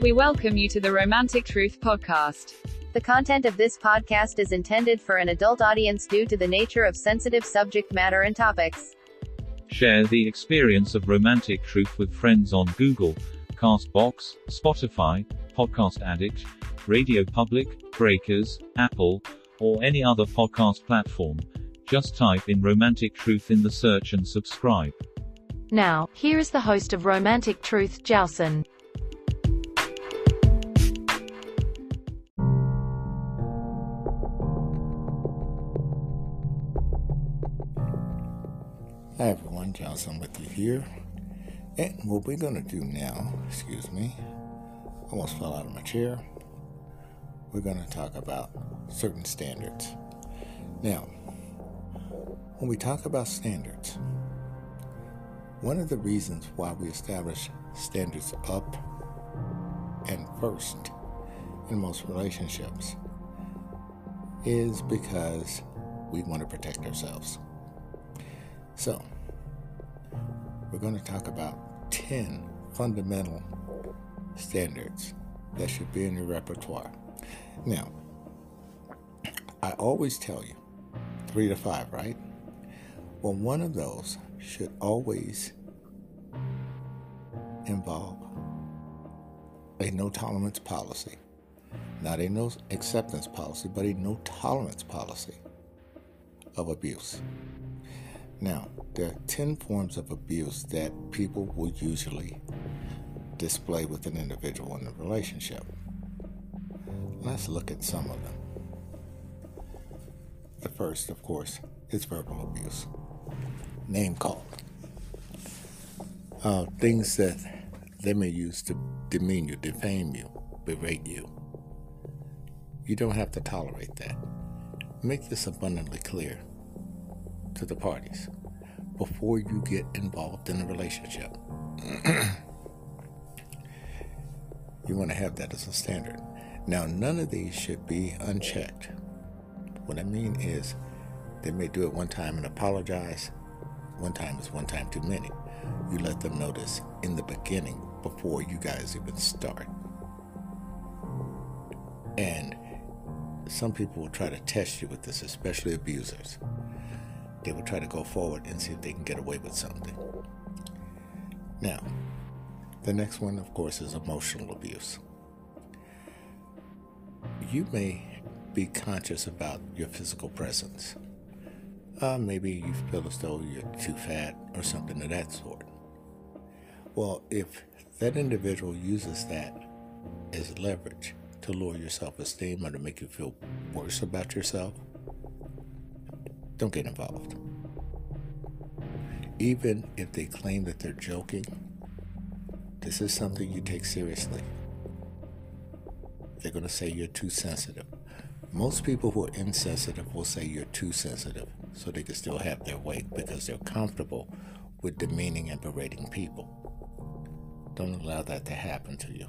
We welcome you to the Romantic Truth Podcast. The content of this podcast is intended for an adult audience due to the nature of sensitive subject matter and topics. Share the experience of romantic truth with friends on Google, Castbox, Spotify, Podcast Addict, Radio Public, Breakers, Apple, or any other podcast platform. Just type in Romantic Truth in the search and subscribe. Now, here is the host of Romantic Truth, Jowson. Hi everyone, Johnson with you here. And what we're to do now, excuse me, almost fell out of my chair. We're to talk about certain standards. Now, when we talk about standards, one of the reasons why we establish standards up and first in most relationships is because we want to protect ourselves. So, we're going to talk about 10 fundamental standards that should be in your repertoire. Now, I always tell you three to five, right? Well, one of those should always involve a no tolerance policy. Not a no acceptance policy, but a no tolerance policy of abuse. Now, there are 10 forms of abuse that people will usually display with an individual in a relationship. Let's look at some of them. The first, of course, is verbal abuse, name calling, uh, things that they may use to demean you, defame you, berate you. You don't have to tolerate that. Make this abundantly clear to the parties before you get involved in a relationship. you want to have that as a standard. Now, none of these should be unchecked. What I mean is, they may do it one time and apologize. One time is one time too many. You let them this in the beginning before you guys even start. And some people will try to test you with this, especially abusers they will try to go forward and see if they can get away with something. Now, the next one, of course, is emotional abuse. You may be conscious about your physical presence. Uh, maybe you feel as though you're too fat or something of that sort. Well, if that individual uses that as leverage to lower your self esteem or to make you feel worse about yourself, don't get involved. Even if they claim that they're joking, this is something you take seriously. They're going to say you're too sensitive. Most people who are insensitive will say you're too sensitive so they can still have their way because they're comfortable with demeaning and berating people. Don't allow that to happen to you.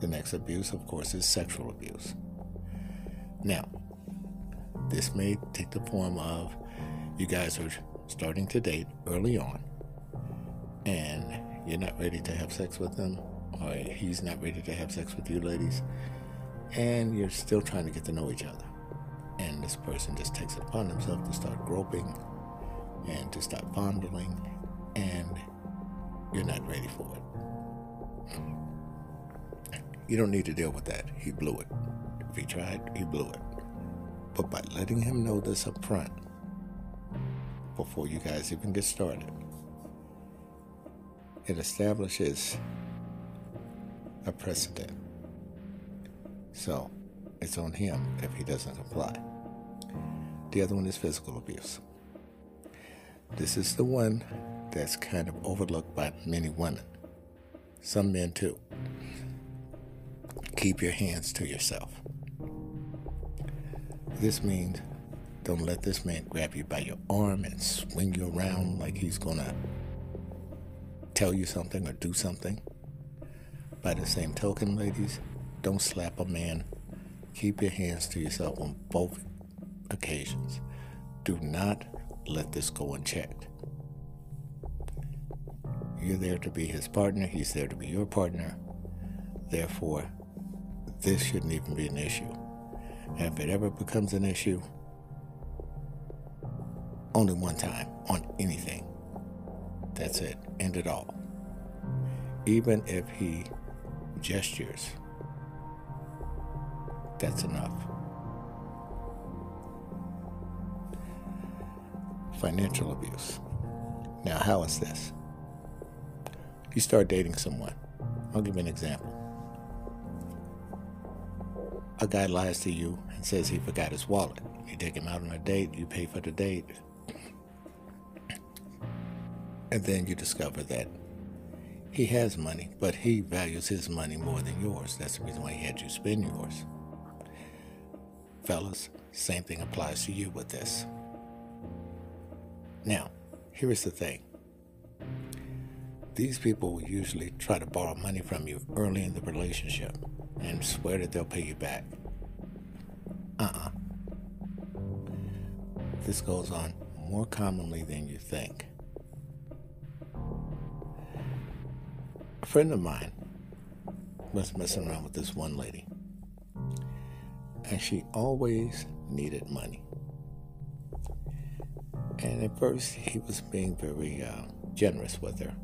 The next abuse, of course, is sexual abuse. Now, this may take the form of you guys are starting to date early on and you're not ready to have sex with him, or he's not ready to have sex with you, ladies, and you're still trying to get to know each other. And this person just takes it upon himself to start groping and to start fondling, and you're not ready for it. You don't need to deal with that. He blew it. If he tried, he blew it. But by letting him know this up front, before you guys even get started, it establishes a precedent. So it's on him if he doesn't comply. The other one is physical abuse. This is the one that's kind of overlooked by many women, some men too. Keep your hands to yourself. This means don't let this man grab you by your arm and swing you around like he's gonna tell you something or do something. By the same token, ladies, don't slap a man. Keep your hands to yourself on both occasions. Do not let this go unchecked. You're there to be his partner, he's there to be your partner. Therefore, this shouldn't even be an issue. And if it ever becomes an issue, only one time on anything. That's it. End it all. Even if he gestures, that's enough. Financial abuse. Now, how is this? You start dating someone. I'll give you an example. A guy lies to you and says he forgot his wallet. You take him out on a date, you pay for the date, and then you discover that he has money, but he values his money more than yours. That's the reason why he had you spend yours. Fellas, same thing applies to you with this. Now, here is the thing. These people will usually try to borrow money from you early in the relationship and swear that they'll pay you back. Uh uh-uh. uh This goes on more commonly than you think. A friend of mine was messing around with this one lady, and she always needed money. And at first, he was being very uh, generous with her.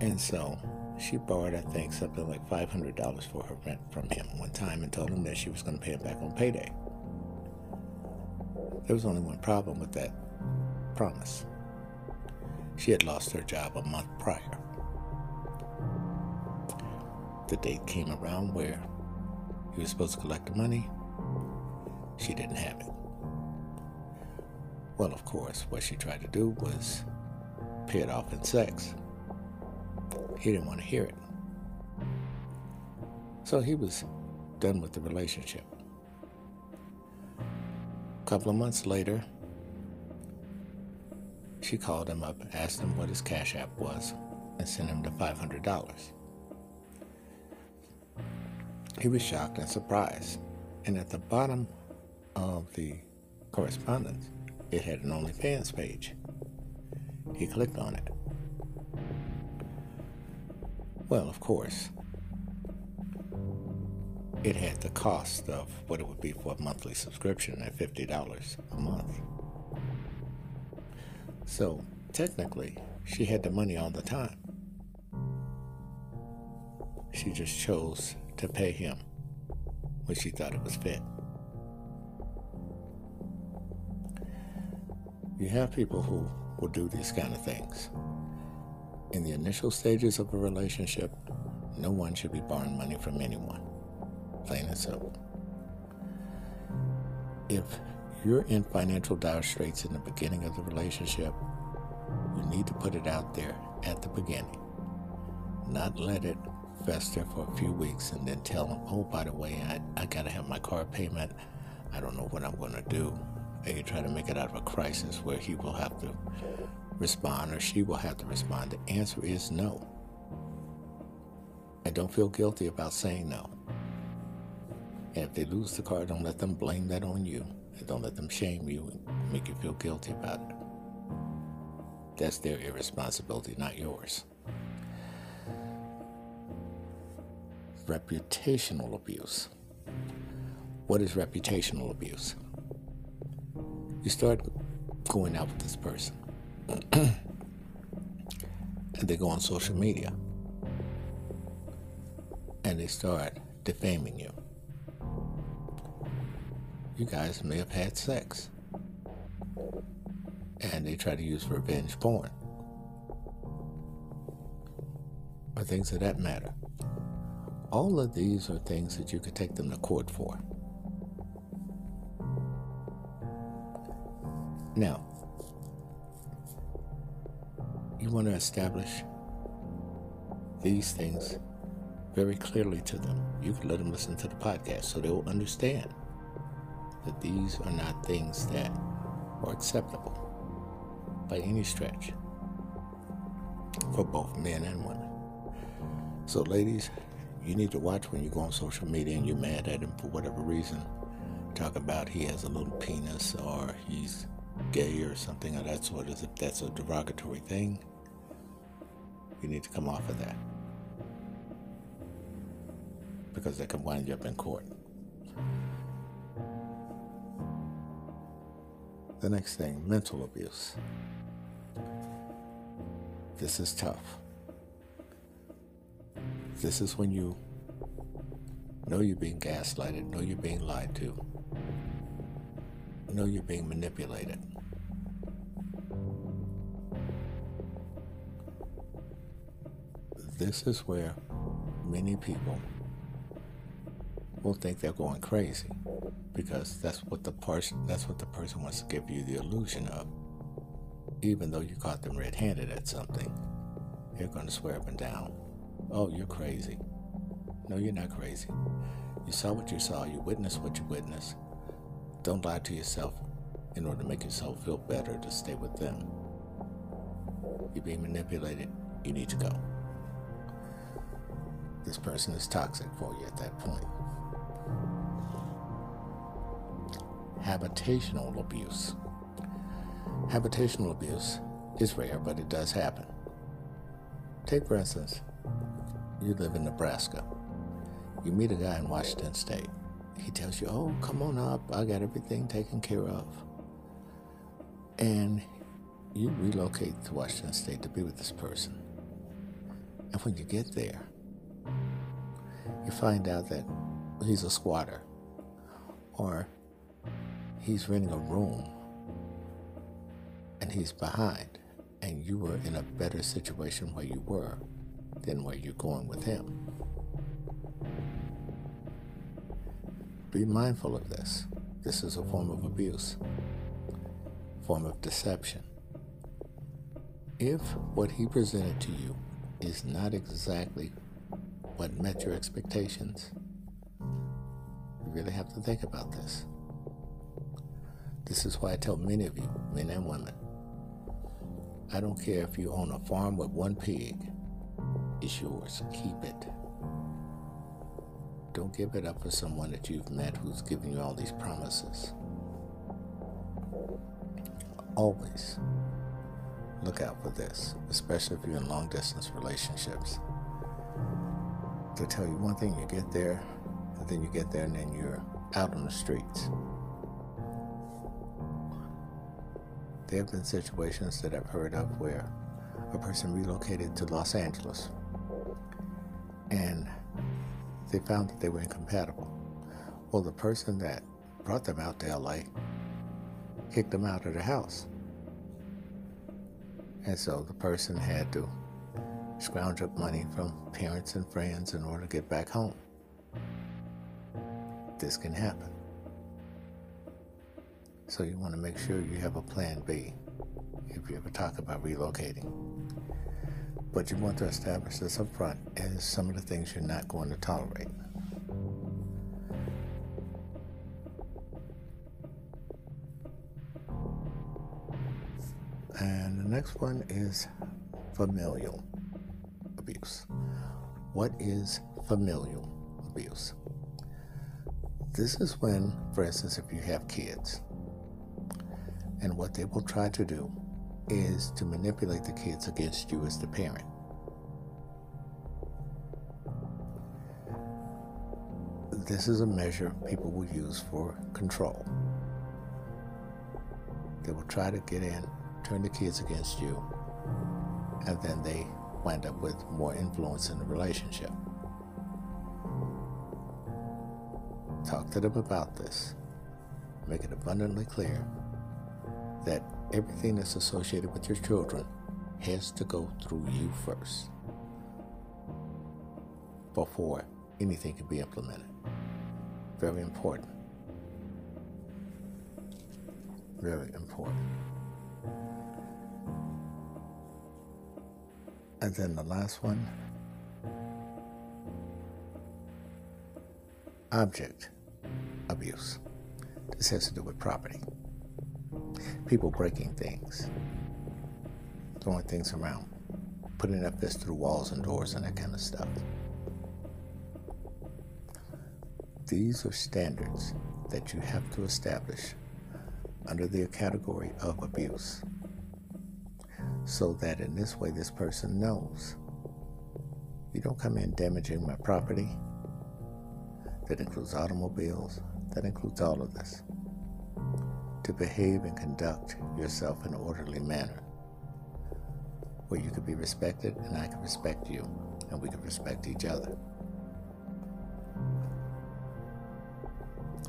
And so she borrowed, I think, something like $500 for her rent from him one time and told him that she was going to pay it back on payday. There was only one problem with that promise. She had lost her job a month prior. The date came around where he was supposed to collect the money. She didn't have it. Well, of course, what she tried to do was pay it off in sex. He didn't want to hear it. So he was done with the relationship. A couple of months later, she called him up, asked him what his Cash App was, and sent him the $500. He was shocked and surprised. And at the bottom of the correspondence, it had an OnlyFans page. He clicked on it. Well, of course, it had the cost of what it would be for a monthly subscription at $50 a month. So, technically, she had the money all the time. She just chose to pay him when she thought it was fit. You have people who will do these kind of things. In the initial stages of a relationship, no one should be borrowing money from anyone. Plain and simple. If you're in financial dire straits in the beginning of the relationship, you need to put it out there at the beginning. Not let it fester for a few weeks and then tell them, oh, by the way, I, I got to have my car payment. I don't know what I'm going to do. And you try to make it out of a crisis where he will have to respond or she will have to respond. The answer is no. And don't feel guilty about saying no. And if they lose the car, don't let them blame that on you. And don't let them shame you and make you feel guilty about it. That's their irresponsibility, not yours. reputational abuse. What is reputational abuse? You start going out with this person, and they go on social media, and they start defaming you. You guys may have had sex, and they try to use revenge porn or things of that matter. All of these are things that you could take them to court for. Now, you want to establish these things very clearly to them. You can let them listen to the podcast so they'll understand that these are not things that are acceptable by any stretch for both men and women. So, ladies, you need to watch when you go on social media and you're mad at him for whatever reason. Talk about he has a little penis or he's gay or something of that sort, as if that's a derogatory thing. You need to come off of that. because they can wind you up in court. The next thing, mental abuse. This is tough. This is when you know you're being gaslighted, know you're being lied to, know you're being manipulated. This is where many people will think they're going crazy because that's what the person that's what the person wants to give you the illusion of. Even though you caught them red-handed at something, they're going to swear up and down, "Oh, you're crazy." No, you're not crazy. You saw what you saw. You witnessed what you witnessed. Don't lie to yourself in order to make yourself feel better to stay with them. You're being manipulated. You need to go. This person is toxic for you at that point. habitational abuse. Habitational abuse is rare, but it does happen. Take, for instance, you live in Nebraska. You meet a guy in Washington State. He tells you, Oh, come on up. I got everything taken care of. And you relocate to Washington State to be with this person. And when you get there, you find out that he's a squatter or he's renting a room and he's behind, and you were in a better situation where you were than where you're going with him. Be mindful of this. This is a form of abuse, form of deception. If what he presented to you is not exactly what met your expectations, you really have to think about this. This is why I tell many of you, men and women, I don't care if you own a farm with one pig, it's yours. Keep it. Don't give it up for someone that you've met who's giving you all these promises. Always look out for this, especially if you're in long distance relationships. They'll tell you one thing, you get there, and then you get there, and then you're out on the streets. There have been situations that I've heard of where a person relocated to Los Angeles and they found that they were incompatible. Well, the person that brought them out to LA kicked them out of the house. And so the person had to scrounge up money from parents and friends in order to get back home. This can happen. So you want to make sure you have a plan B if you ever talk about relocating. But you want to establish this up front as some of the things you're not going to tolerate. And the next one is familial abuse. What is familial abuse? This is when, for instance, if you have kids, and what they will try to do is to manipulate the kids against you as the parent. This is a measure people will use for control. They will try to get in, turn the kids against you, and then they wind up with more influence in the relationship. Talk to them about this. Make it abundantly clear that everything that's associated with your children has to go through you first before anything can be implemented. Very important. Very important. And then the last one. Object abuse. This has to do with property. People breaking things, throwing things around, putting their fists through walls and doors and that kind of stuff. These are standards that you have to establish under the category of abuse so that in this way this person knows. You don't come in damaging my property. That includes automobiles, that includes all of this. To behave and conduct yourself in an orderly manner. Where you could be respected and I can respect you. And we can respect each other.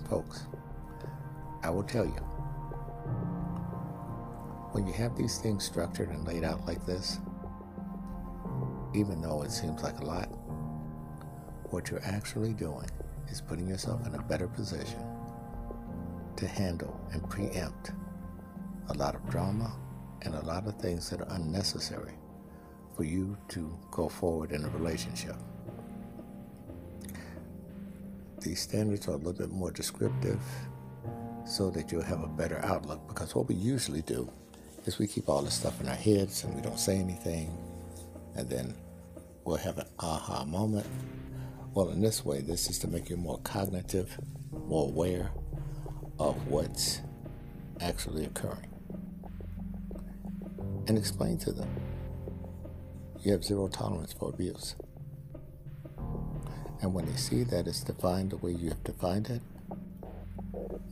Folks, I will tell you, when you have these things structured and laid out like this, even though it seems like a lot, what you're actually doing is putting yourself in a better position to handle and preempt a lot of drama and a lot of things that are unnecessary for you to go forward in a relationship. These standards are a little bit more descriptive so that you'll have a better outlook because what we usually do is we keep all this stuff in our heads and we don't say anything and then we'll have an aha moment. Well, in this way, this is to make you more cognitive, more aware of what's actually occurring and explain to them you have zero tolerance for abuse. And when they see that it's defined the way you have defined it,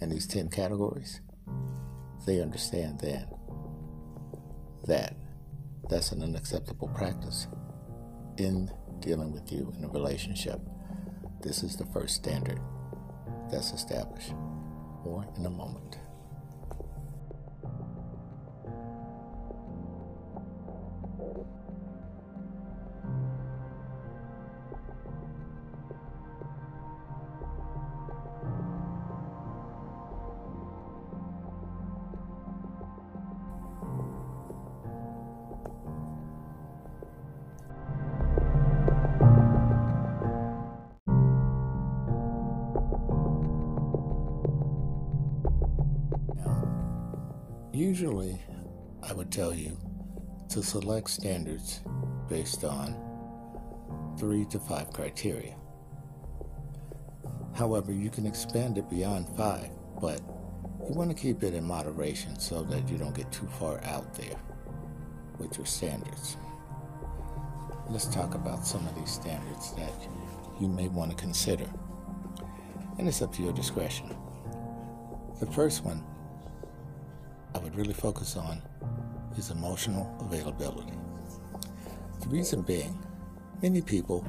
in these 10 categories, they understand then that that's an unacceptable practice in dealing with you in a relationship. This is the first standard that's established. More in a moment. Usually, I would tell you to select standards based on three to five criteria. However, you can expand it beyond five, but you want to keep it in moderation so that you don't get too far out there with your standards. Let's talk about some of these standards that you may want to consider. And it's up to your discretion. The first one I would really focus on is emotional availability. The reason being, many people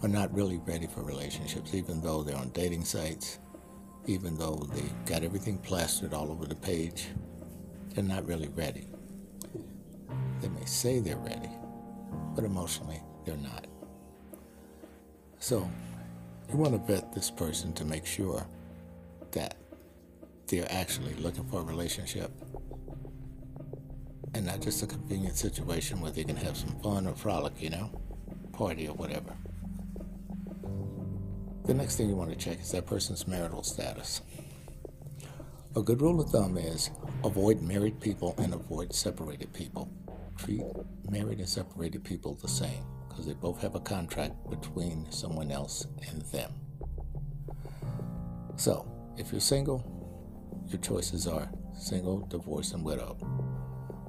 are not really ready for relationships, even though they're on dating sites, even though they got everything plastered all over the page. They're not really ready. They may say they're ready, but emotionally, they're not. So, you want to vet this person to make sure that they're actually looking for a relationship and not just a convenient situation where they can have some fun or frolic, you know, party or whatever. The next thing you want to check is that person's marital status. A good rule of thumb is avoid married people and avoid separated people. Treat married and separated people the same because they both have a contract between someone else and them. So, if you're single, your choices are single, divorced, and widowed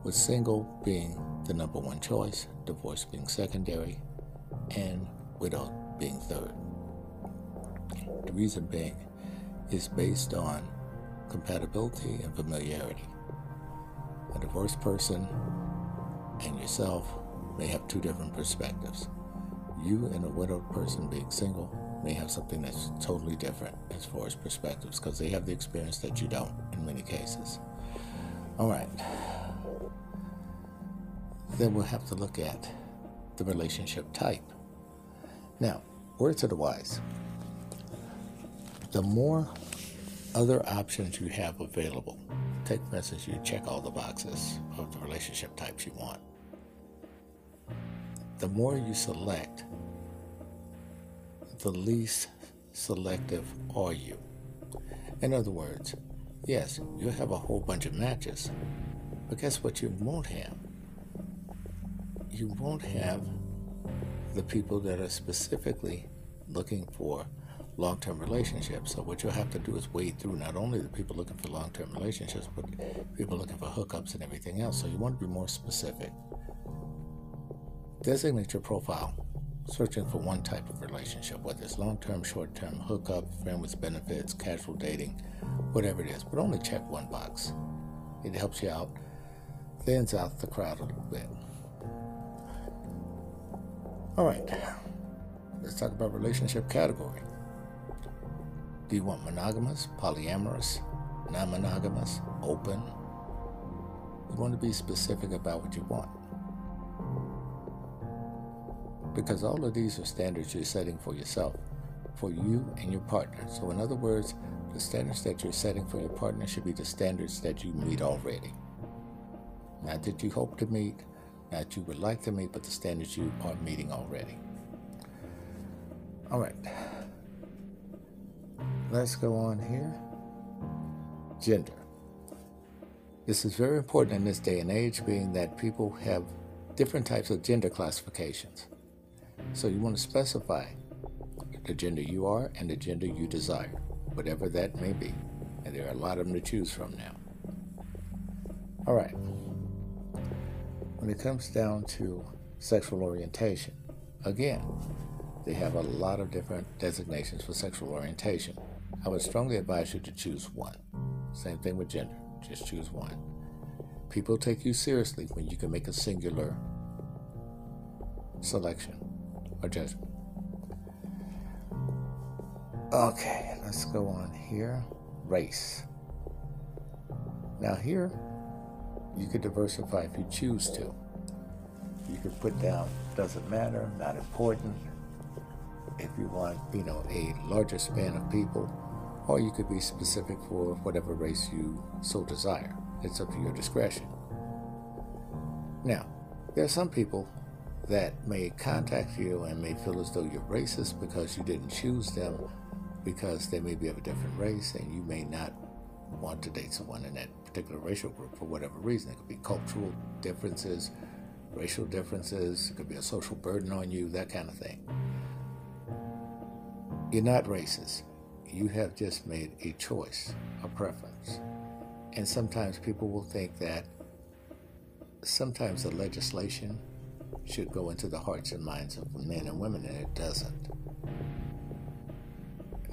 with single being the number one choice, divorce being secondary, and widow being third. The reason being is based on compatibility and familiarity. A divorced person and yourself may have two different perspectives. You and a widowed person being single may have something that's totally different as far as perspectives because they have the experience that you don't in many cases. All right then we'll have to look at the relationship type. Now, words to the wise. The more other options you have available, take instance, you check all the boxes of the relationship types you want. The more you select, the least selective are you. In other words, yes, you'll have a whole bunch of matches, but guess what you won't have? You won't have the people that are specifically looking for long term relationships. So, what you'll have to do is wade through not only the people looking for long term relationships, but people looking for hookups and everything else. So, you want to be more specific. Designate your profile searching for one type of relationship, whether it's long term, short term, hookup, friend with benefits, casual dating, whatever it is, but only check one box. It helps you out, thins out the crowd a little bit. All right, let's talk about relationship category. Do you want monogamous, polyamorous, non monogamous, open? You want to be specific about what you want. Because all of these are standards you're setting for yourself, for you and your partner. So, in other words, the standards that you're setting for your partner should be the standards that you meet already. Not that you hope to meet, that you would like to meet, but the standards you are meeting already. All right. Let's go on here. Gender. This is very important in this day and age, being that people have different types of gender classifications. So you want to specify the gender you are and the gender you desire, whatever that may be. And there are a lot of them to choose from now. All right. When it comes down to sexual orientation, again, they have a lot of different designations for sexual orientation. I would strongly advise you to choose one. Same thing with gender, just choose one. People take you seriously when you can make a singular selection or judgment. Okay, let's go on here. Race. Now, here, you could diversify if you choose to. You could put down doesn't matter, not important. If you want, you know, a larger span of people, or you could be specific for whatever race you so desire. It's up to your discretion. Now, there are some people that may contact you and may feel as though you're racist because you didn't choose them because they may be of a different race and you may not want to date someone in that particular racial group for whatever reason. It could be cultural differences, racial differences, it could be a social burden on you, that kind of thing. You're not racist. You have just made a choice, a preference. And sometimes people will think that sometimes the legislation should go into the hearts and minds of men and women, and it doesn't.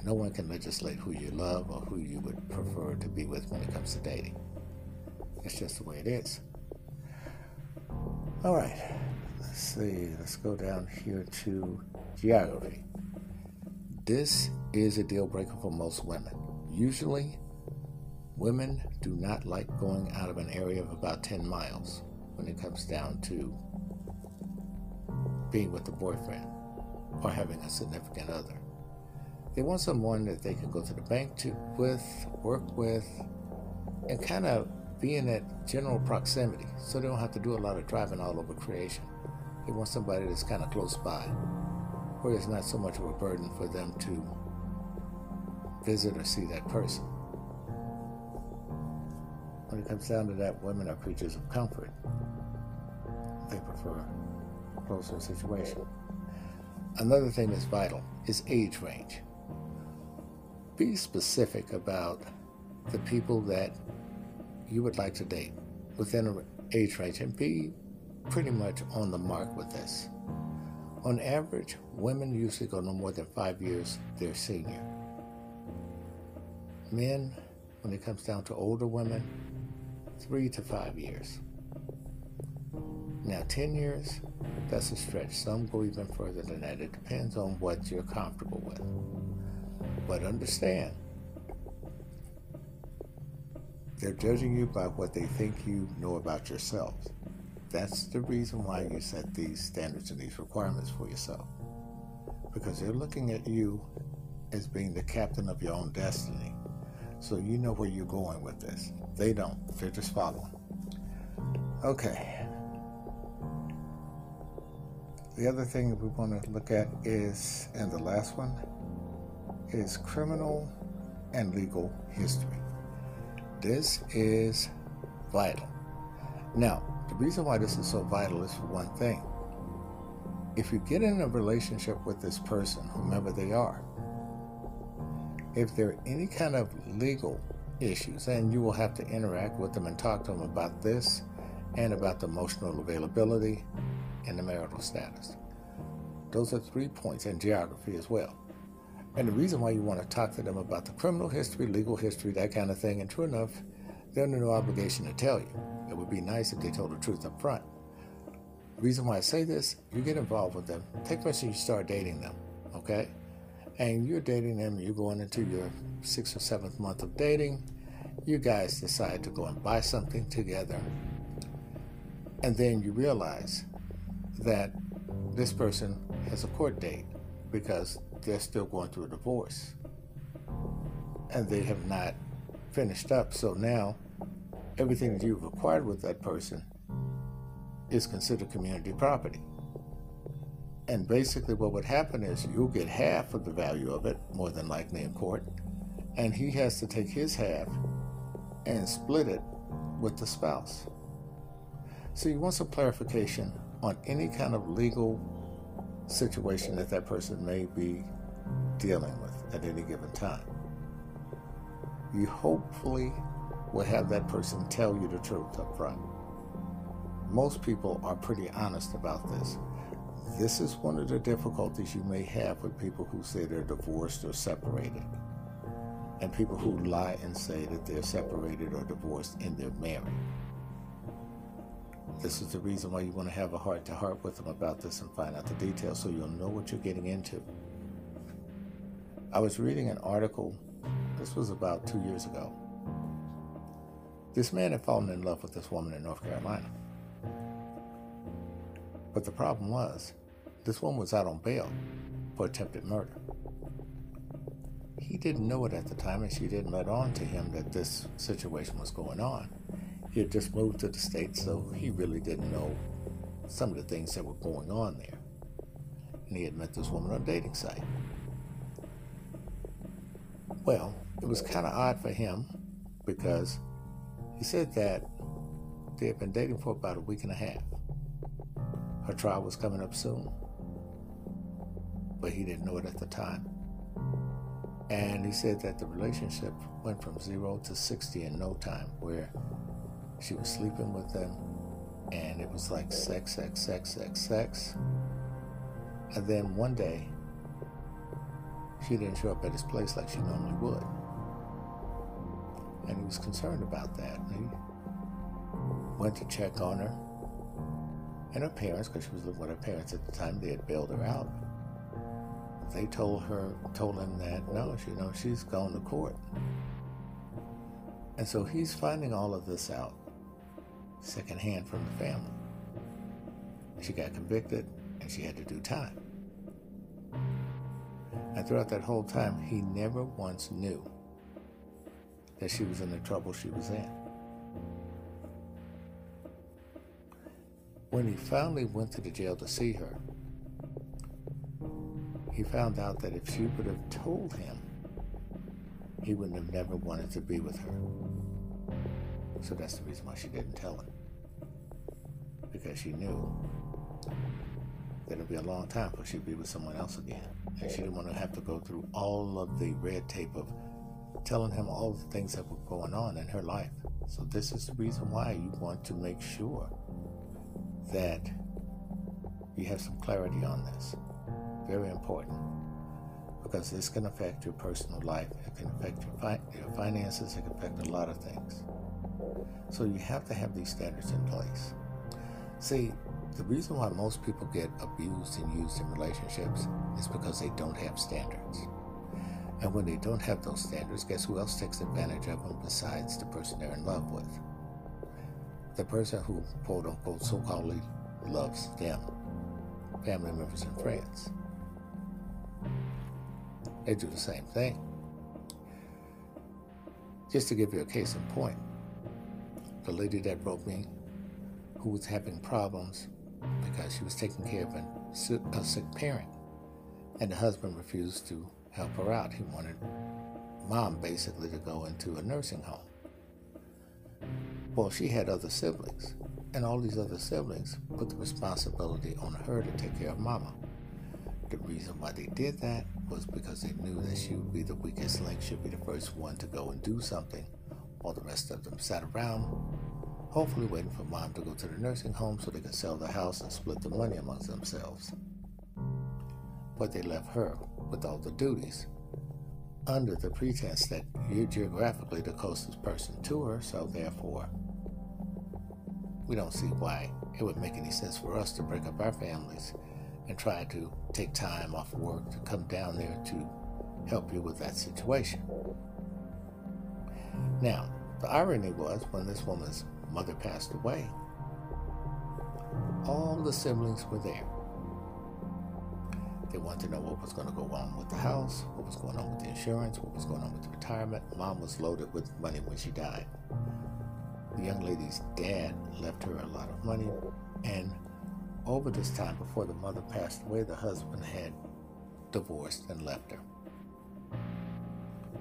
No one can legislate who you love or who you would prefer to be with when it comes to dating. It's just the way it is. All right, let's see. Let's go down here to geography. This is a deal breaker for most women. Usually, women do not like going out of an area of about 10 miles when it comes down to being with a boyfriend or having a significant other. They want someone that they can go to the bank to, with, work with, and kind of be in that general proximity so they don't have to do a lot of driving all over creation. They want somebody that's kind of close by, where it's not so much of a burden for them to visit or see that person. When it comes down to that, women are creatures of comfort. They prefer a closer situation. Another thing that's vital is age range. Be specific about the people that you would like to date within an age range and be pretty much on the mark with this. On average, women usually go no more than five years their senior. Men, when it comes down to older women, three to five years. Now, 10 years, that's a stretch. Some go even further than that. It depends on what you're comfortable with. But understand, they're judging you by what they think you know about yourself. That's the reason why you set these standards and these requirements for yourself. Because they're looking at you as being the captain of your own destiny. So you know where you're going with this. They don't, they're just following. Okay. The other thing that we want to look at is, and the last one, is criminal and legal history. This is vital. Now, the reason why this is so vital is for one thing. If you get in a relationship with this person, whomever they are, if there are any kind of legal issues, and you will have to interact with them and talk to them about this and about the emotional availability and the marital status. Those are three points, and geography as well. And the reason why you want to talk to them about the criminal history, legal history, that kind of thing, and true enough, they're under no obligation to tell you. It would be nice if they told the truth up front. The reason why I say this, you get involved with them. Take for you start dating them, okay? And you're dating them, you're going into your sixth or seventh month of dating. You guys decide to go and buy something together. And then you realize that this person has a court date because they're still going through a divorce and they have not finished up. So now everything that you've acquired with that person is considered community property. And basically, what would happen is you'll get half of the value of it, more than likely in court, and he has to take his half and split it with the spouse. So you want some clarification on any kind of legal situation that that person may be dealing with at any given time. You hopefully will have that person tell you the truth up front. Most people are pretty honest about this. This is one of the difficulties you may have with people who say they're divorced or separated, and people who lie and say that they're separated or divorced and they're married. This is the reason why you want to have a heart to heart with them about this and find out the details so you'll know what you're getting into. I was reading an article, this was about two years ago. This man had fallen in love with this woman in North Carolina. But the problem was, this woman was out on bail for attempted murder. He didn't know it at the time, and she didn't let on to him that this situation was going on. He had just moved to the States, so he really didn't know some of the things that were going on there. And he had met this woman on a dating site. Well, it was kind of odd for him because he said that they had been dating for about a week and a half. Her trial was coming up soon, but he didn't know it at the time. And he said that the relationship went from zero to 60 in no time, where she was sleeping with them, and it was like sex, sex, sex, sex, sex. And then one day, she didn't show up at his place like she normally would. And he was concerned about that. And he went to check on her and her parents, because she was living with her parents at the time, they had bailed her out. They told her, told him that no, you know, she's gone to court. And so he's finding all of this out secondhand from the family. She got convicted and she had to do time. And throughout that whole time, he never once knew that she was in the trouble she was in. When he finally went to the jail to see her, he found out that if she would have told him, he wouldn't have never wanted to be with her. So that's the reason why she didn't tell him. Because she knew that it'd be a long time before she'd be with someone else again. And she didn't want to have to go through all of the red tape of telling him all the things that were going on in her life. So this is the reason why you want to make sure that you have some clarity on this. Very important. Because this can affect your personal life, it can affect your, fi- your finances, it can affect a lot of things. So you have to have these standards in place. See, the reason why most people get abused and used in relationships is because they don't have standards. And when they don't have those standards, guess who else takes advantage of them besides the person they're in love with? The person who, quote unquote, so called loves them, family members and friends. They do the same thing. Just to give you a case in point, the lady that wrote me, who was having problems because she was taking care of a sick parent, and the husband refused to help her out. He wanted mom basically to go into a nursing home. Well, she had other siblings, and all these other siblings put the responsibility on her to take care of mama. The reason why they did that was because they knew that she would be the weakest link, she'd be the first one to go and do something, while the rest of them sat around, hopefully waiting for mom to go to the nursing home so they could sell the house and split the money amongst themselves. but they left her with all the duties under the pretense that you're geographically the closest person to her, so therefore, we don't see why it would make any sense for us to break up our families and try to take time off work to come down there to help you with that situation. Now, the irony was when this woman's mother passed away, all the siblings were there. They wanted to know what was going to go on with the house, what was going on with the insurance, what was going on with the retirement. Mom was loaded with money when she died. The young lady's dad left her a lot of money, and over this time before the mother passed away, the husband had divorced and left her.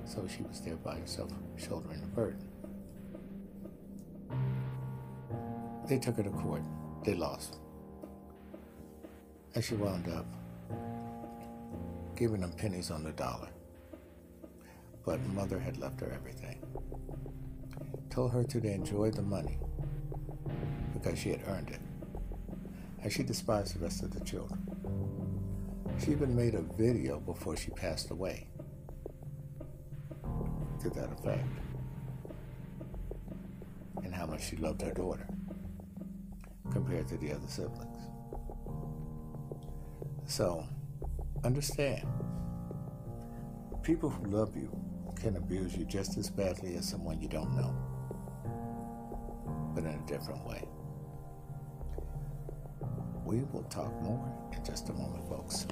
So she was there by herself, shouldering the burden. They took her to court. They lost. And she wound up giving them pennies on the dollar. But mother had left her everything. Told her to enjoy the money because she had earned it. And she despised the rest of the children. She even made a video before she passed away to that effect. And how much she loved her daughter compared to the other siblings. So, understand people who love you can abuse you just as badly as someone you don't know, but in a different way. We will talk more in just a moment, folks.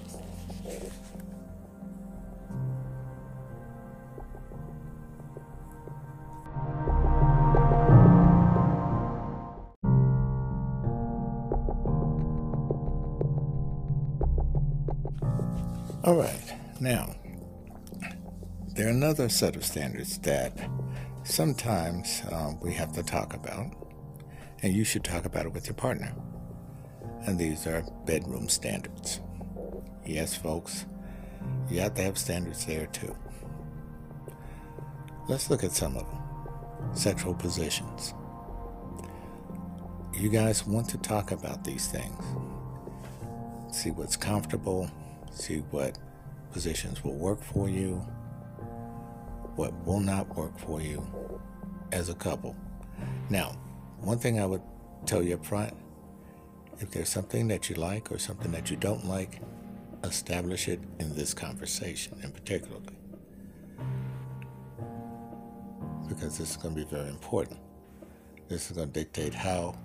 All right, now, there are another set of standards that sometimes um, we have to talk about, and you should talk about it with your partner. And these are bedroom standards. Yes, folks, you have to have standards there too. Let's look at some of them. Sexual positions. You guys want to talk about these things. See what's comfortable, see what positions will work for you, what will not work for you as a couple. Now, one thing I would tell you up front if there's something that you like or something that you don't like, establish it in this conversation in particular. Because this is going to be very important. This is going to dictate how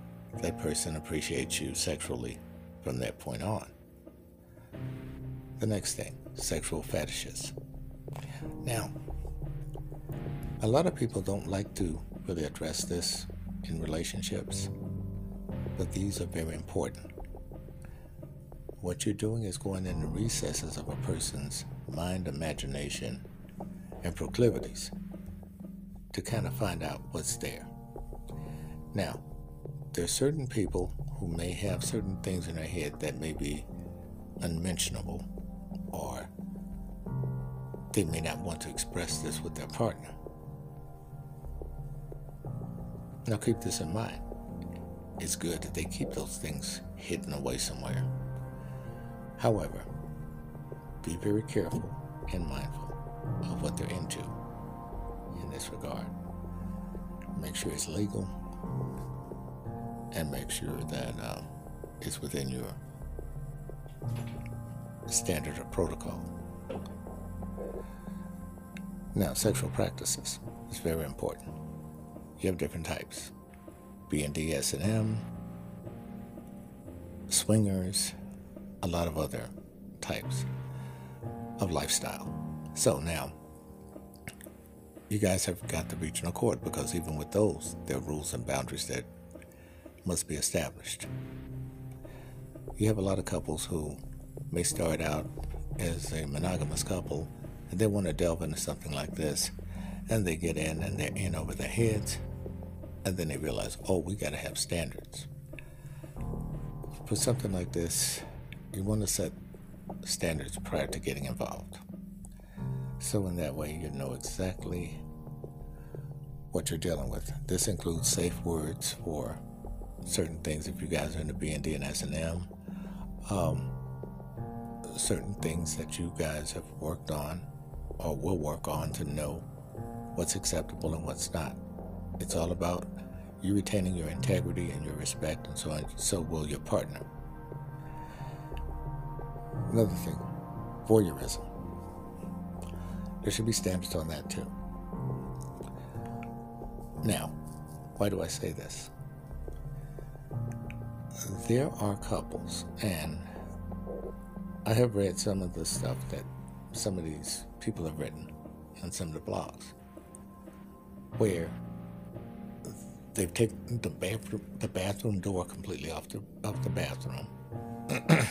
that person appreciates you sexually from that point on. The next thing sexual fetishes. Now, a lot of people don't like to really address this in relationships, but these are very important. What you're doing is going in the recesses of a person's mind, imagination, and proclivities to kind of find out what's there. Now, there are certain people who may have certain things in their head that may be unmentionable or they may not want to express this with their partner. Now, keep this in mind. It's good that they keep those things hidden away somewhere. However, be very careful and mindful of what they're into in this regard. Make sure it's legal and make sure that uh, it's within your standard of protocol. Now, sexual practices is very important. You have different types: B and D, S and M, swingers, a lot of other types of lifestyle. So now, you guys have got reach an accord because even with those, there are rules and boundaries that must be established. You have a lot of couples who may start out as a monogamous couple and they want to delve into something like this. And they get in and they're in over their heads and then they realize oh we got to have standards. For something like this you want to set standards prior to getting involved. So in that way you know exactly what you're dealing with. This includes safe words for certain things if you guys are into b&d and s&m um, certain things that you guys have worked on or will work on to know what's acceptable and what's not. It's all about you retaining your integrity and your respect, and so on. So will your partner. Another thing, voyeurism. There should be stamps on that too. Now, why do I say this? There are couples, and I have read some of the stuff that some of these people have written on some of the blogs, where they've taken the bathroom, the bathroom door completely off the off the bathroom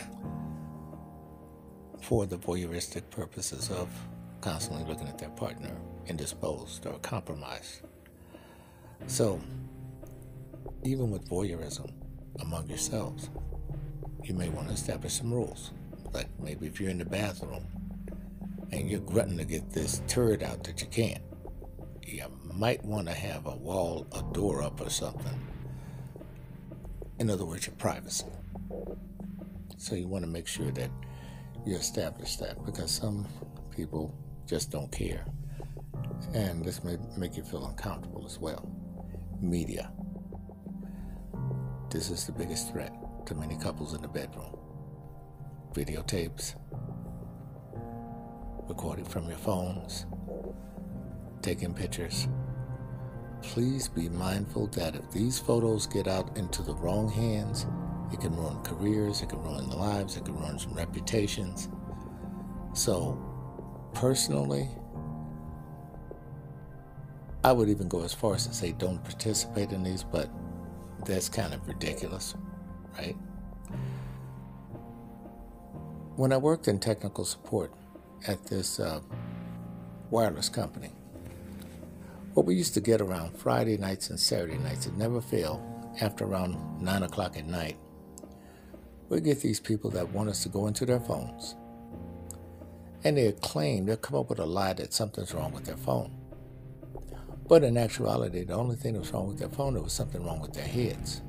for the voyeuristic purposes of constantly looking at their partner indisposed or compromised. So, even with voyeurism among yourselves, you may want to establish some rules. Like maybe if you're in the bathroom and you're grunting to get this turd out that you can't, you might want to have a wall, a door up or something. In other words, your privacy. So you want to make sure that you establish that because some people just don't care. And this may make you feel uncomfortable as well. Media. This is the biggest threat to many couples in the bedroom. Videotapes, recording from your phones, taking pictures. Please be mindful that if these photos get out into the wrong hands, it can ruin careers, it can ruin lives, it can ruin some reputations. So, personally, I would even go as far as to say don't participate in these, but that's kind of ridiculous, right? When I worked in technical support at this uh, wireless company, what we used to get around Friday nights and Saturday nights, it never failed, after around 9 o'clock at night, we get these people that want us to go into their phones and they claim, they'll come up with a lie that something's wrong with their phone. But in actuality, the only thing that was wrong with their phone, was something wrong with their heads.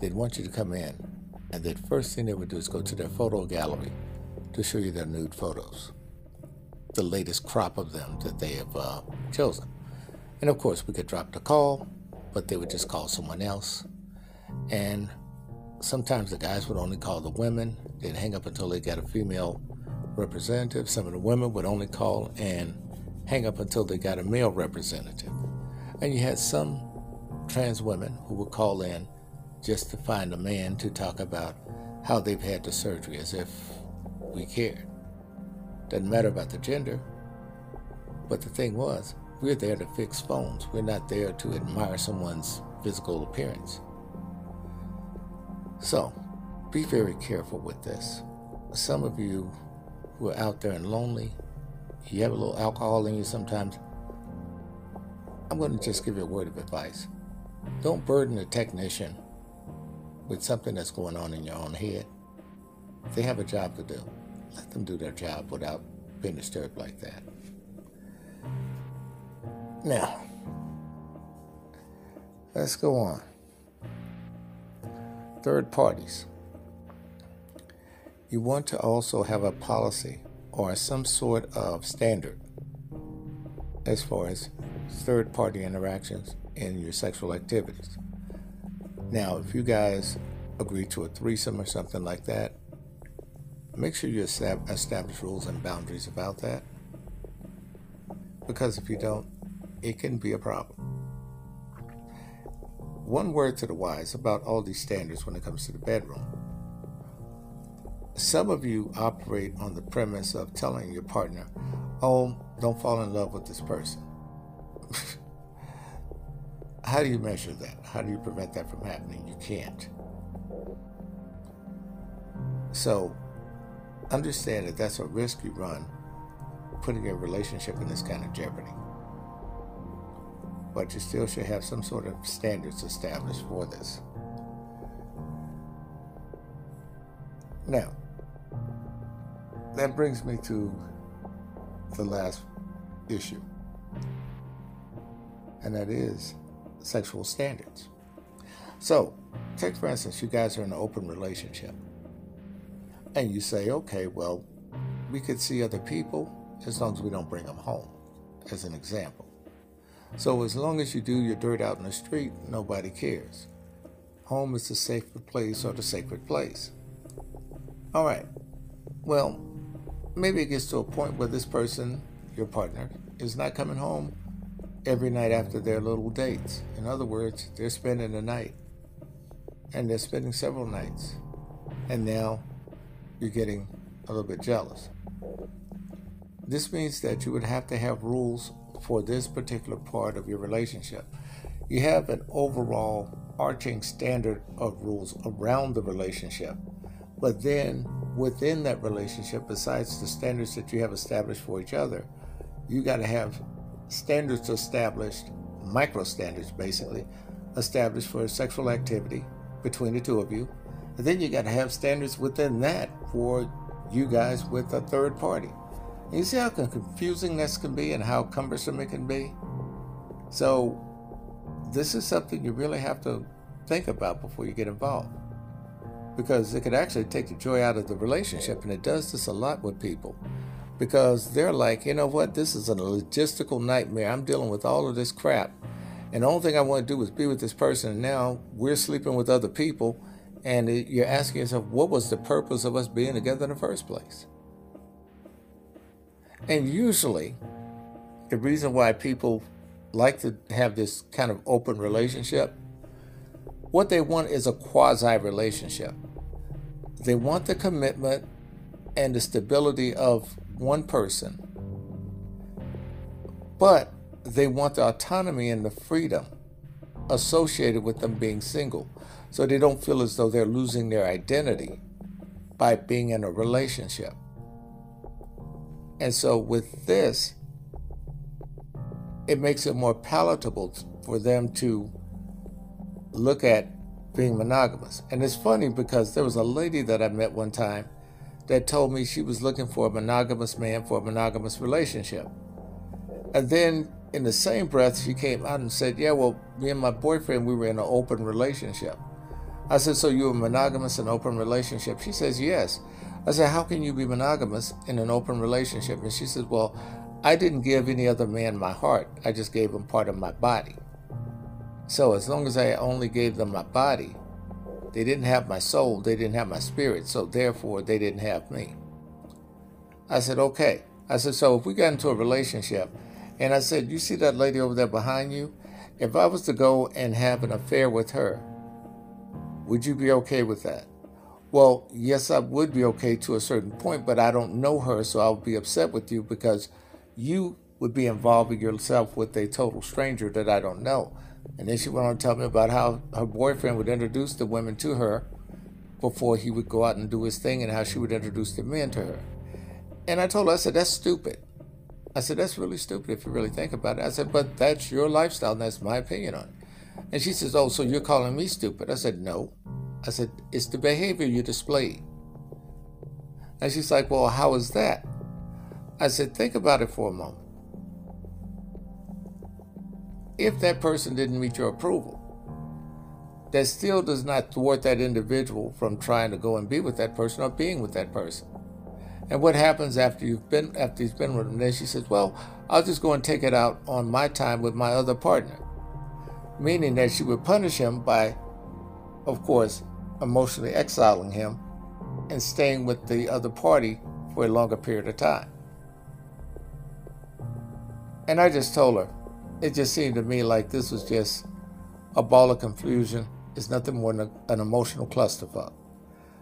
They'd want you to come in, and the first thing they would do is go to their photo gallery to show you their nude photos, the latest crop of them that they have uh, chosen. And of course, we could drop the call, but they would just call someone else. And sometimes the guys would only call the women. They'd hang up until they got a female representative. Some of the women would only call and hang up until they got a male representative. And you had some trans women who would call in just to find a man to talk about how they've had the surgery as if we cared. Doesn't matter about the gender. But the thing was, we're there to fix phones. We're not there to admire someone's physical appearance. So, be very careful with this. Some of you who are out there and lonely, you have a little alcohol in you sometimes, I'm going to just give you a word of advice. Don't burden a technician with something that's going on in your own head. They have a job to do. Let them do their job without being disturbed like that. Now, let's go on. Third parties you want to also have a policy or some sort of standard as far as third party interactions in your sexual activities. Now, if you guys agree to a threesome or something like that, make sure you establish rules and boundaries about that. Because if you don't, it can be a problem. One word to the wise about all these standards when it comes to the bedroom some of you operate on the premise of telling your partner, oh, don't fall in love with this person. How do you measure that? How do you prevent that from happening? You can't. So, understand that that's a risk you run putting your relationship in this kind of jeopardy. But you still should have some sort of standards established for this. Now, that brings me to the last issue, and that is sexual standards. So, take for instance, you guys are in an open relationship, And you say, okay, well, we could see other people as long as we don't bring them home, as an example. So as long as you do your dirt out in the street, nobody cares. Home is the sacred place or the sacred place. All right. Well, maybe it gets to a point where this person, your partner, is not coming home every night after their little dates. In other words, they're spending the night. And they're spending several nights. And now you're getting a little bit jealous. This means that you would have to have rules for this particular part of your relationship. You have an overall arching standard of rules around the relationship. But then within that relationship, besides the standards that you have established for each other, you got to have standards established, micro standards basically, established for sexual activity between the two of you. And then you got to have standards within that for you guys with a third party. And you see how confusing this can be and how cumbersome it can be? So, this is something you really have to think about before you get involved. Because it could actually take the joy out of the relationship, and it does this a lot with people. Because they're like, you know what, this is a logistical nightmare. I'm dealing with all of this crap. And the only thing I want to do is be with this person, and now we're sleeping with other people, and you're asking yourself, what was the purpose of us being together in the first place? And usually, the reason why people like to have this kind of open relationship, what they want is a quasi relationship. They want the commitment and the stability of one person, but they want the autonomy and the freedom associated with them being single. So they don't feel as though they're losing their identity by being in a relationship. And so with this, it makes it more palatable for them to look at being monogamous. And it's funny because there was a lady that I met one time that told me she was looking for a monogamous man for a monogamous relationship. And then in the same breath, she came out and said, Yeah, well, me and my boyfriend, we were in an open relationship. I said, So you were monogamous in open relationship? She says, Yes. I said, How can you be monogamous in an open relationship? And she says, Well, I didn't give any other man my heart, I just gave him part of my body. So as long as I only gave them my body, they didn't have my soul, they didn't have my spirit, so therefore they didn't have me. I said, Okay. I said, So if we got into a relationship, and I said, You see that lady over there behind you? If I was to go and have an affair with her, would you be okay with that? Well, yes, I would be okay to a certain point, but I don't know her, so I would be upset with you because you would be involving yourself with a total stranger that I don't know. And then she went on to tell me about how her boyfriend would introduce the women to her before he would go out and do his thing and how she would introduce the men to her. And I told her, I said, that's stupid. I said, that's really stupid if you really think about it. I said, but that's your lifestyle and that's my opinion on it. And she says, oh, so you're calling me stupid? I said, no. I said, It's the behavior you display. And she's like, Well, how is that? I said, Think about it for a moment. If that person didn't meet your approval, that still does not thwart that individual from trying to go and be with that person or being with that person. And what happens after you've been after he's been with him? Then she says, Well, I'll just go and take it out on my time with my other partner. Meaning that she would punish him by, of course, emotionally exiling him and staying with the other party for a longer period of time. And I just told her, it just seemed to me like this was just a ball of confusion. It's nothing more than an emotional clusterfuck.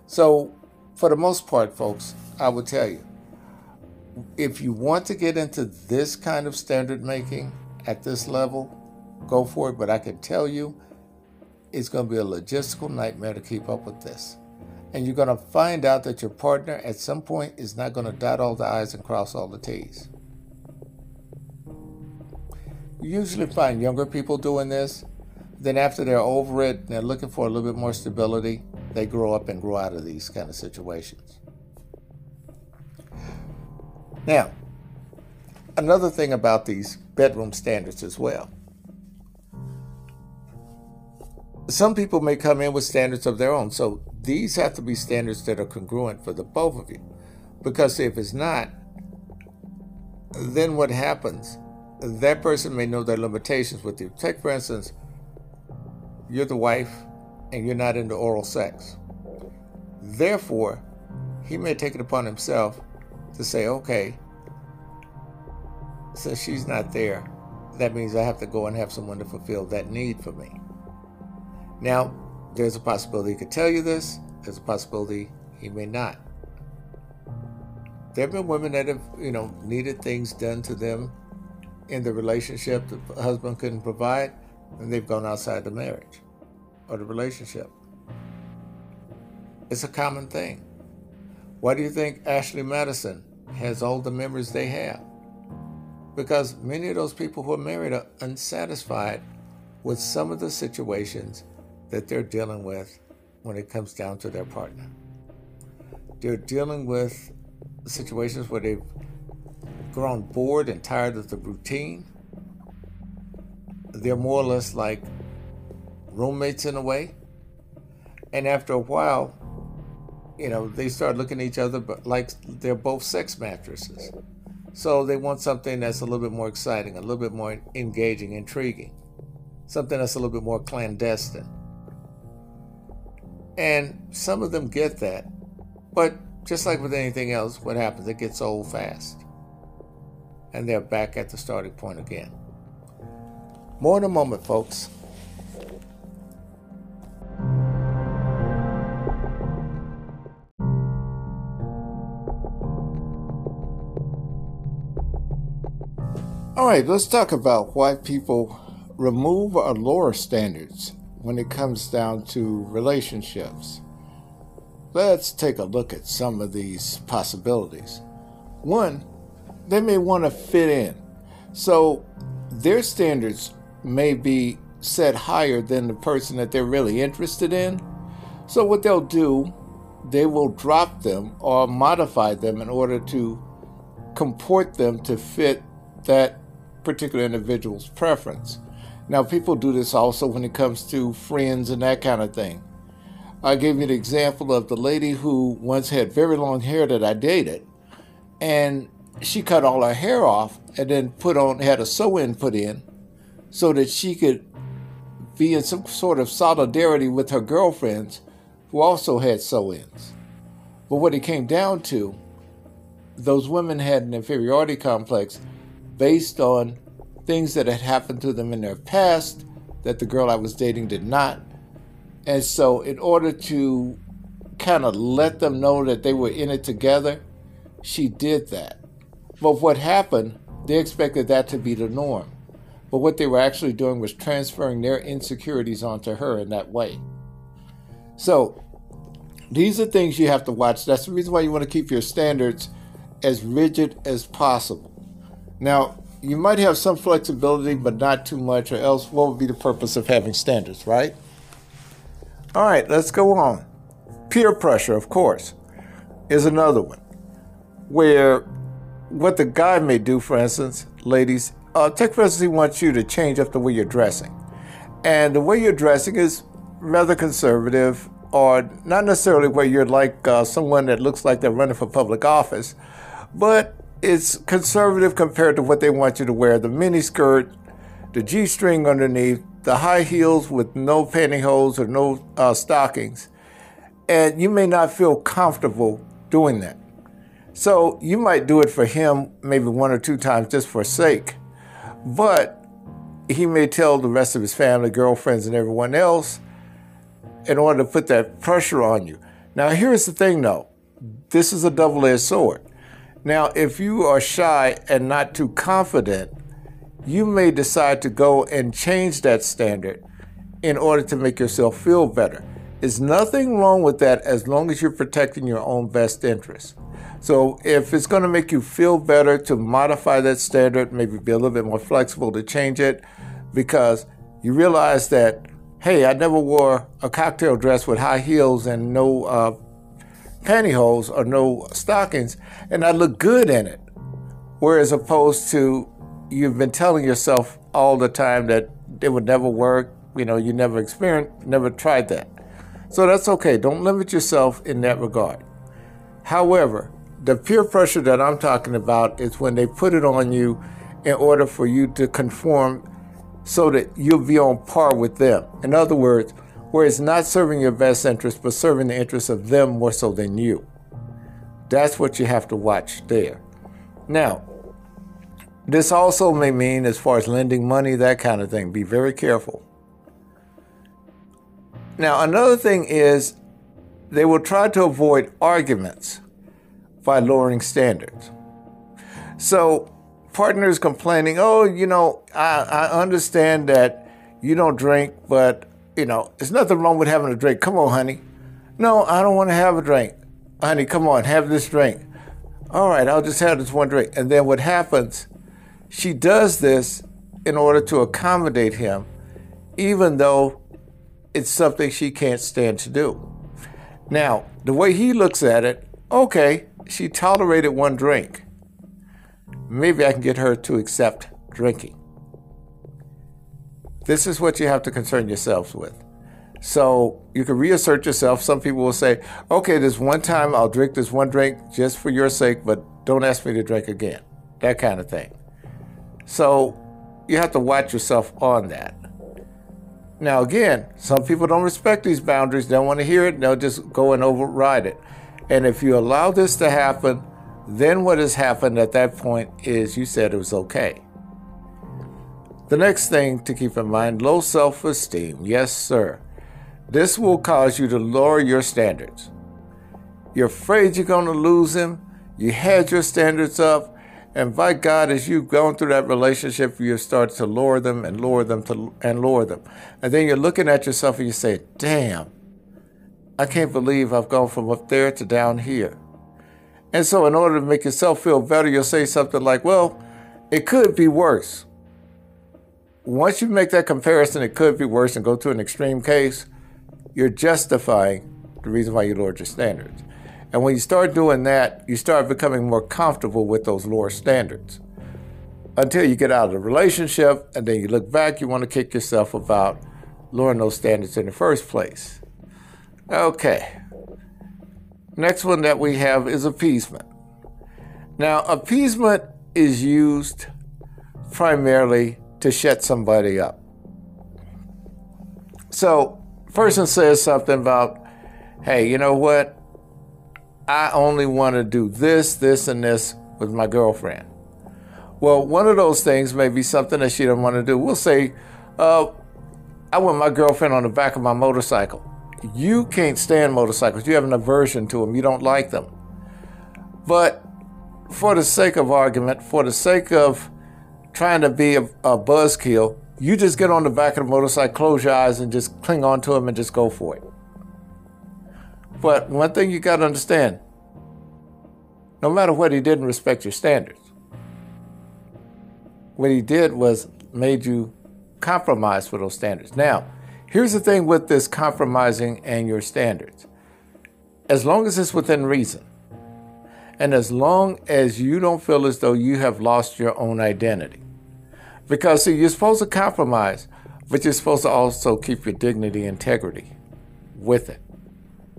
So, for the most part, folks, I would tell you if you want to get into this kind of standard making at this level, go for it. But I can tell you, it's going to be a logistical nightmare to keep up with this. And you're going to find out that your partner at some point is not going to dot all the I's and cross all the T's. Usually find younger people doing this. Then, after they're over it they're looking for a little bit more stability, they grow up and grow out of these kind of situations. Now, another thing about these bedroom standards as well some people may come in with standards of their own. So these have to be standards that are congruent for the both of you. Because if it's not, then what happens? That person may know their limitations with you. Take, for instance, you're the wife and you're not into oral sex. Therefore, he may take it upon himself to say, okay, since she's not there, that means I have to go and have someone to fulfill that need for me. Now, there's a possibility he could tell you this, there's a possibility he may not. There have been women that have, you know, needed things done to them in the relationship the husband couldn't provide, and they've gone outside the marriage or the relationship. It's a common thing. Why do you think Ashley Madison has all the memories they have? Because many of those people who are married are unsatisfied with some of the situations that they're dealing with when it comes down to their partner. They're dealing with situations where they've grown bored and tired of the routine. They're more or less like roommates in a way. And after a while, you know, they start looking at each other but like they're both sex mattresses. So they want something that's a little bit more exciting, a little bit more engaging, intriguing, something that's a little bit more clandestine. And some of them get that. But just like with anything else, what happens? It gets old fast. And they're back at the starting point again. More in a moment, folks. All right, let's talk about why people remove or lower standards when it comes down to relationships. Let's take a look at some of these possibilities. One, they may want to fit in. So their standards may be set higher than the person that they're really interested in. So what they'll do, they will drop them or modify them in order to comport them to fit that particular individual's preference. Now, people do this also when it comes to friends and that kind of thing. I gave you the example of the lady who once had very long hair that I dated, and she cut all her hair off and then put on had a sew-in put in, so that she could be in some sort of solidarity with her girlfriends who also had sew-ins. But what it came down to, those women had an inferiority complex based on things that had happened to them in their past that the girl I was dating did not. And so, in order to kind of let them know that they were in it together, she did that. But what happened, they expected that to be the norm. But what they were actually doing was transferring their insecurities onto her in that way. So, these are things you have to watch. That's the reason why you want to keep your standards as rigid as possible. Now, you might have some flexibility, but not too much, or else what would be the purpose of having standards, right? All right, let's go on. Peer pressure, of course, is another one where what the guy may do, for instance, ladies, uh, take for instance, he wants you to change up the way you're dressing. And the way you're dressing is rather conservative, or not necessarily where you're like uh, someone that looks like they're running for public office, but it's conservative compared to what they want you to wear the mini skirt, the G string underneath, the high heels with no pantyhose or no uh, stockings. And you may not feel comfortable doing that. So you might do it for him maybe one or two times just for sake. But he may tell the rest of his family, girlfriends, and everyone else in order to put that pressure on you. Now, here's the thing though this is a double edged sword. Now, if you are shy and not too confident, you may decide to go and change that standard in order to make yourself feel better. There's nothing wrong with that as long as you're protecting your own best interest. So, if it's going to make you feel better to modify that standard, maybe be a little bit more flexible to change it because you realize that, hey, I never wore a cocktail dress with high heels and no uh, pantyhose or no stockings, and I look good in it. Whereas opposed to you've been telling yourself all the time that it would never work, You know, you never experienced, never tried that. So that's okay. Don't limit yourself in that regard. However, the peer pressure that I'm talking about is when they put it on you in order for you to conform so that you'll be on par with them. In other words, where it's not serving your best interest, but serving the interests of them more so than you. That's what you have to watch there. Now, this also may mean, as far as lending money, that kind of thing, be very careful. Now, another thing is they will try to avoid arguments by lowering standards. So, partners complaining, oh, you know, I, I understand that you don't drink, but, you know, there's nothing wrong with having a drink. Come on, honey. No, I don't want to have a drink. Honey, come on, have this drink. All right, I'll just have this one drink. And then what happens, she does this in order to accommodate him, even though it's something she can't stand to do. Now, the way he looks at it, okay, she tolerated one drink. Maybe I can get her to accept drinking. This is what you have to concern yourselves with. So you can reassert yourself. Some people will say, okay, this one time I'll drink this one drink just for your sake, but don't ask me to drink again. That kind of thing. So you have to watch yourself on that. Now, again, some people don't respect these boundaries, they don't want to hear it, they'll just go and override it. And if you allow this to happen, then what has happened at that point is you said it was okay. The next thing to keep in mind low self esteem. Yes, sir. This will cause you to lower your standards. You're afraid you're going to lose him. You had your standards up. And by God, as you've gone through that relationship, you start to lower them and lower them to, and lower them. And then you're looking at yourself and you say, damn, I can't believe I've gone from up there to down here. And so, in order to make yourself feel better, you'll say something like, well, it could be worse. Once you make that comparison, it could be worse, and go to an extreme case, you're justifying the reason why you lowered your standards. And when you start doing that, you start becoming more comfortable with those lower standards. Until you get out of the relationship and then you look back, you want to kick yourself about lowering those standards in the first place. Okay. Next one that we have is appeasement. Now, appeasement is used primarily to shut somebody up. So, person says something about, hey, you know what? I only want to do this, this, and this with my girlfriend. Well, one of those things may be something that she doesn't want to do. We'll say, uh, I want my girlfriend on the back of my motorcycle. You can't stand motorcycles. You have an aversion to them. You don't like them. But for the sake of argument, for the sake of trying to be a, a buzzkill, you just get on the back of the motorcycle, close your eyes, and just cling on to them and just go for it. But one thing you got to understand no matter what, he didn't respect your standards. What he did was made you compromise for those standards. Now, here's the thing with this compromising and your standards as long as it's within reason, and as long as you don't feel as though you have lost your own identity. Because, see, you're supposed to compromise, but you're supposed to also keep your dignity integrity with it.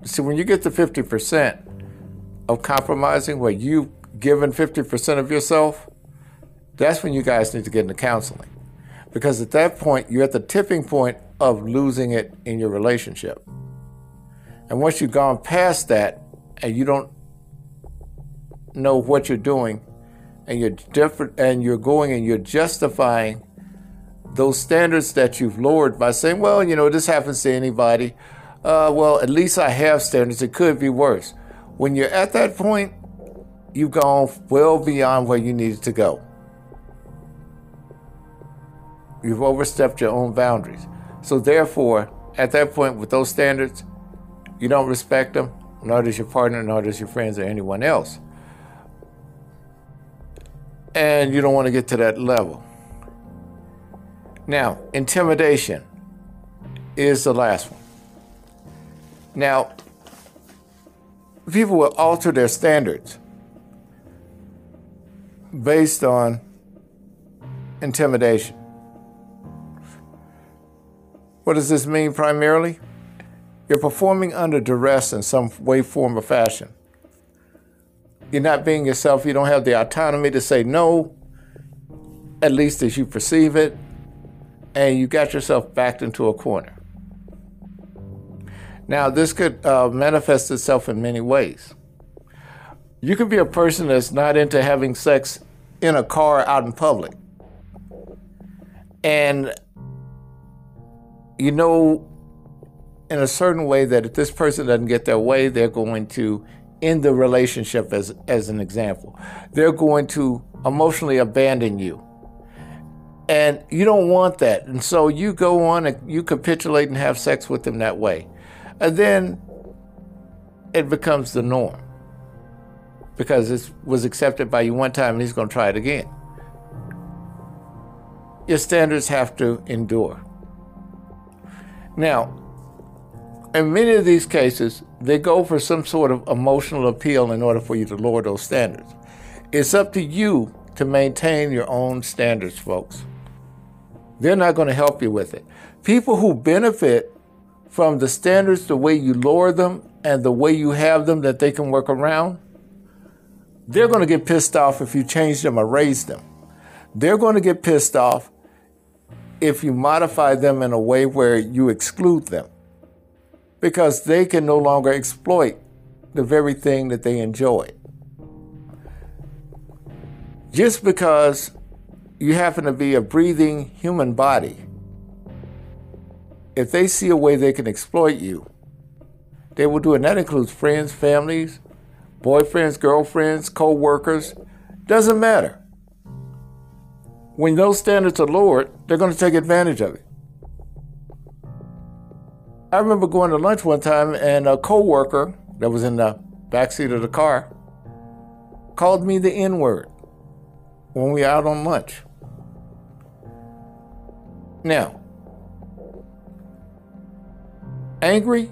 See, when you get to 50% of compromising, where you've given 50% of yourself, that's when you guys need to get into counseling. Because at that point, you're at the tipping point of losing it in your relationship. And once you've gone past that and you don't know what you're doing, and you're different, and you're going and you're justifying those standards that you've lowered by saying, well, you know, this happens to anybody, uh, well, at least I have standards. It could be worse. When you're at that point, you've gone well beyond where you needed to go. You've overstepped your own boundaries. So, therefore, at that point, with those standards, you don't respect them, nor does your partner, nor does your friends or anyone else. And you don't want to get to that level. Now, intimidation is the last one. Now, people will alter their standards based on intimidation. What does this mean primarily? You're performing under duress in some way, form, or fashion. You're not being yourself. You don't have the autonomy to say no, at least as you perceive it, and you got yourself backed into a corner. Now, this could uh, manifest itself in many ways. You could be a person that's not into having sex in a car out in public. And you know, in a certain way, that if this person doesn't get their way, they're going to end the relationship, as, as an example. They're going to emotionally abandon you. And you don't want that. And so you go on and you capitulate and have sex with them that way. And then it becomes the norm because it was accepted by you one time and he's going to try it again. Your standards have to endure. Now, in many of these cases, they go for some sort of emotional appeal in order for you to lower those standards. It's up to you to maintain your own standards, folks. They're not going to help you with it. People who benefit from the standards, the way you lower them, and the way you have them that they can work around, they're going to get pissed off if you change them or raise them. They're going to get pissed off if you modify them in a way where you exclude them because they can no longer exploit the very thing that they enjoy. Just because you happen to be a breathing human body if they see a way they can exploit you, they will do it. And that includes friends, families, boyfriends, girlfriends, co workers. Doesn't matter. When those standards are lowered, they're going to take advantage of it. I remember going to lunch one time and a co worker that was in the back seat of the car called me the N word when we were out on lunch. Now, Angry?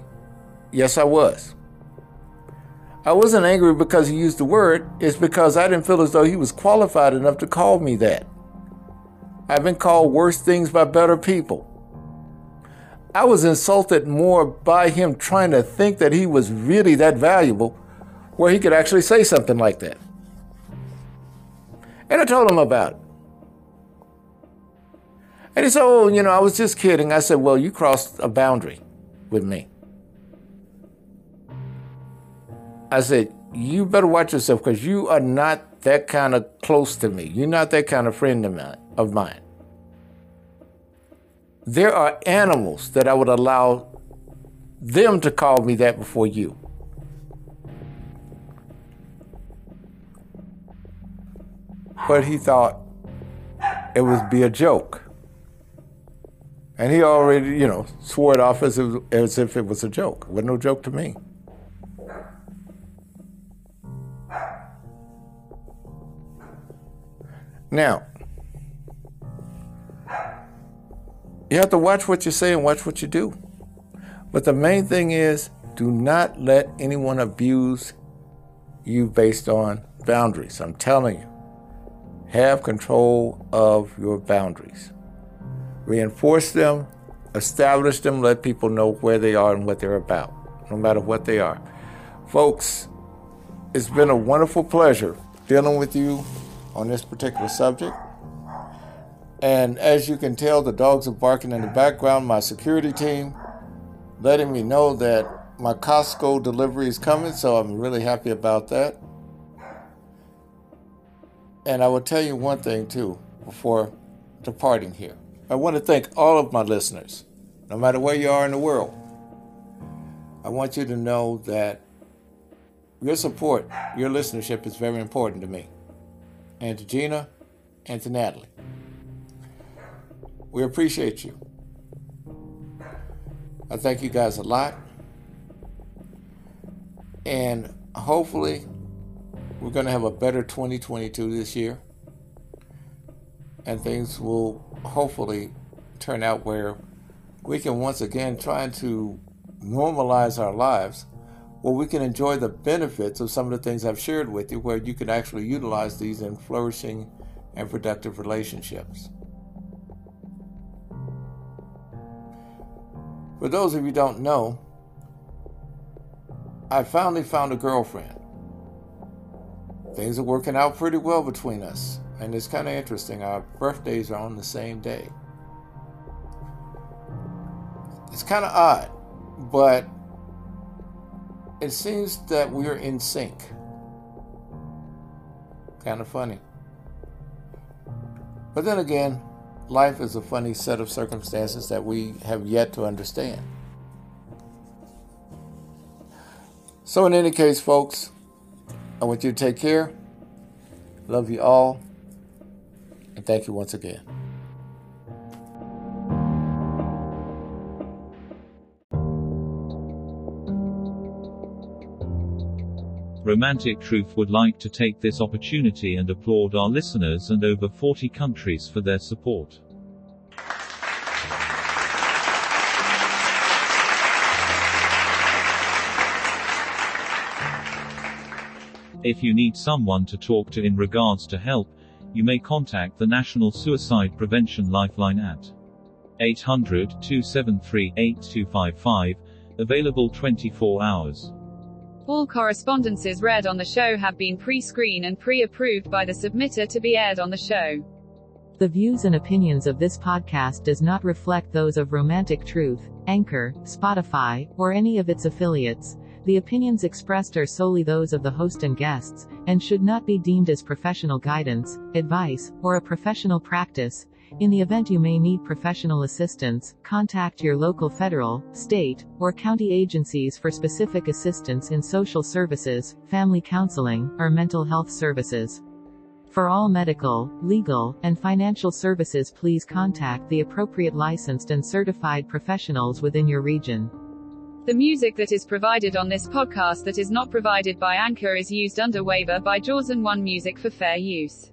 Yes, I was. I wasn't angry because he used the word, it's because I didn't feel as though he was qualified enough to call me that. I've been called worse things by better people. I was insulted more by him trying to think that he was really that valuable where he could actually say something like that. And I told him about it. And he said, Oh, you know, I was just kidding. I said, Well, you crossed a boundary with me. I said, You better watch yourself because you are not that kind of close to me. You're not that kind of friend of mine. There are animals that I would allow them to call me that before you. But he thought it would be a joke. And he already, you know, swore it off as if, as if it was a joke. It was no joke to me. Now, you have to watch what you say and watch what you do. But the main thing is do not let anyone abuse you based on boundaries. I'm telling you, have control of your boundaries reinforce them, establish them, let people know where they are and what they're about, no matter what they are. Folks, it's been a wonderful pleasure dealing with you on this particular subject. And as you can tell, the dogs are barking in the background. My security team letting me know that my Costco delivery is coming, so I'm really happy about that. And I will tell you one thing too before departing here. I want to thank all of my listeners, no matter where you are in the world. I want you to know that your support, your listenership is very important to me, and to Gina, and to Natalie. We appreciate you. I thank you guys a lot. And hopefully, we're going to have a better 2022 this year. And things will hopefully turn out where we can once again try to normalize our lives where we can enjoy the benefits of some of the things I've shared with you, where you can actually utilize these in flourishing and productive relationships. For those of you don't know, I finally found a girlfriend. Things are working out pretty well between us, and it's kind of interesting. Our birthdays are on the same day. It's kind of odd, but it seems that we're in sync. Kind of funny. But then again, life is a funny set of circumstances that we have yet to understand. So, in any case, folks, I want you to take care. Love you all. And thank you once again. Romantic Truth would like to take this opportunity and applaud our listeners and over 40 countries for their support. If you need someone to talk to in regards to help, you may contact the National Suicide Prevention Lifeline at 800 273 8255, available 24 hours. All correspondences read on the show have been pre-screened and pre-approved by the submitter to be aired on the show. The views and opinions of this podcast does not reflect those of Romantic Truth, Anchor, Spotify, or any of its affiliates. The opinions expressed are solely those of the host and guests, and should not be deemed as professional guidance, advice, or a professional practice. In the event you may need professional assistance, contact your local federal, state, or county agencies for specific assistance in social services, family counseling, or mental health services. For all medical, legal, and financial services please contact the appropriate licensed and certified professionals within your region. The music that is provided on this podcast that is not provided by Anchor is used under waiver by Jaws and One Music for fair use.